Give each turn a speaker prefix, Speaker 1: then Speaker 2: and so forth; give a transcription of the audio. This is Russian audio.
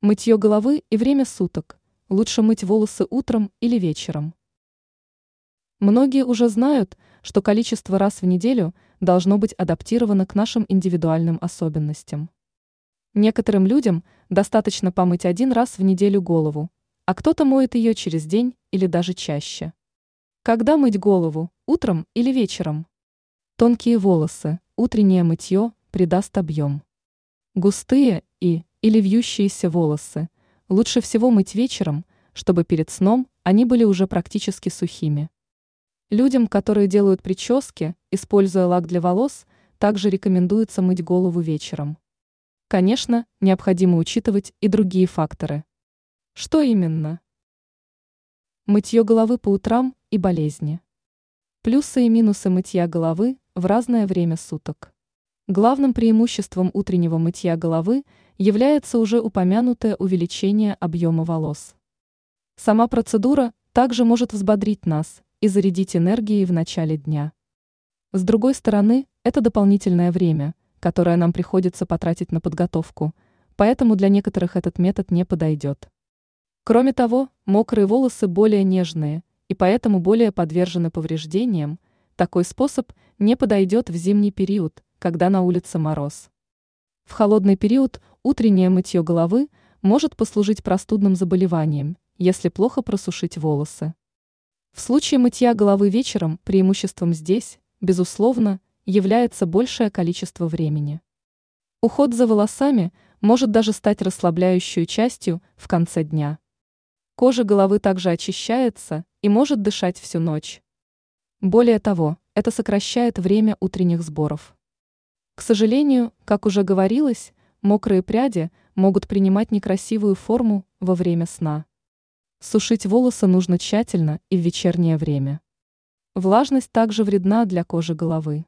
Speaker 1: Мытье головы и время суток. Лучше мыть волосы утром или вечером. Многие уже знают, что количество раз в неделю должно быть адаптировано к нашим индивидуальным особенностям. Некоторым людям достаточно помыть один раз в неделю голову, а кто-то моет ее через день или даже чаще. Когда мыть голову, утром или вечером? Тонкие волосы, утреннее мытье придаст объем. Густые и или вьющиеся волосы лучше всего мыть вечером, чтобы перед сном они были уже практически сухими. Людям, которые делают прически, используя лак для волос, также рекомендуется мыть голову вечером. Конечно, необходимо учитывать и другие факторы. Что именно? Мытье головы по утрам и болезни. Плюсы и минусы мытья головы в разное время суток. Главным преимуществом утреннего мытья головы является уже упомянутое увеличение объема волос. Сама процедура также может взбодрить нас и зарядить энергией в начале дня. С другой стороны, это дополнительное время, которое нам приходится потратить на подготовку, поэтому для некоторых этот метод не подойдет. Кроме того, мокрые волосы более нежные и поэтому более подвержены повреждениям, такой способ не подойдет в зимний период – когда на улице мороз. В холодный период утреннее мытье головы может послужить простудным заболеванием, если плохо просушить волосы. В случае мытья головы вечером преимуществом здесь, безусловно, является большее количество времени. Уход за волосами может даже стать расслабляющей частью в конце дня. Кожа головы также очищается и может дышать всю ночь. Более того, это сокращает время утренних сборов. К сожалению, как уже говорилось, мокрые пряди могут принимать некрасивую форму во время сна. Сушить волосы нужно тщательно и в вечернее время. Влажность также вредна для кожи головы.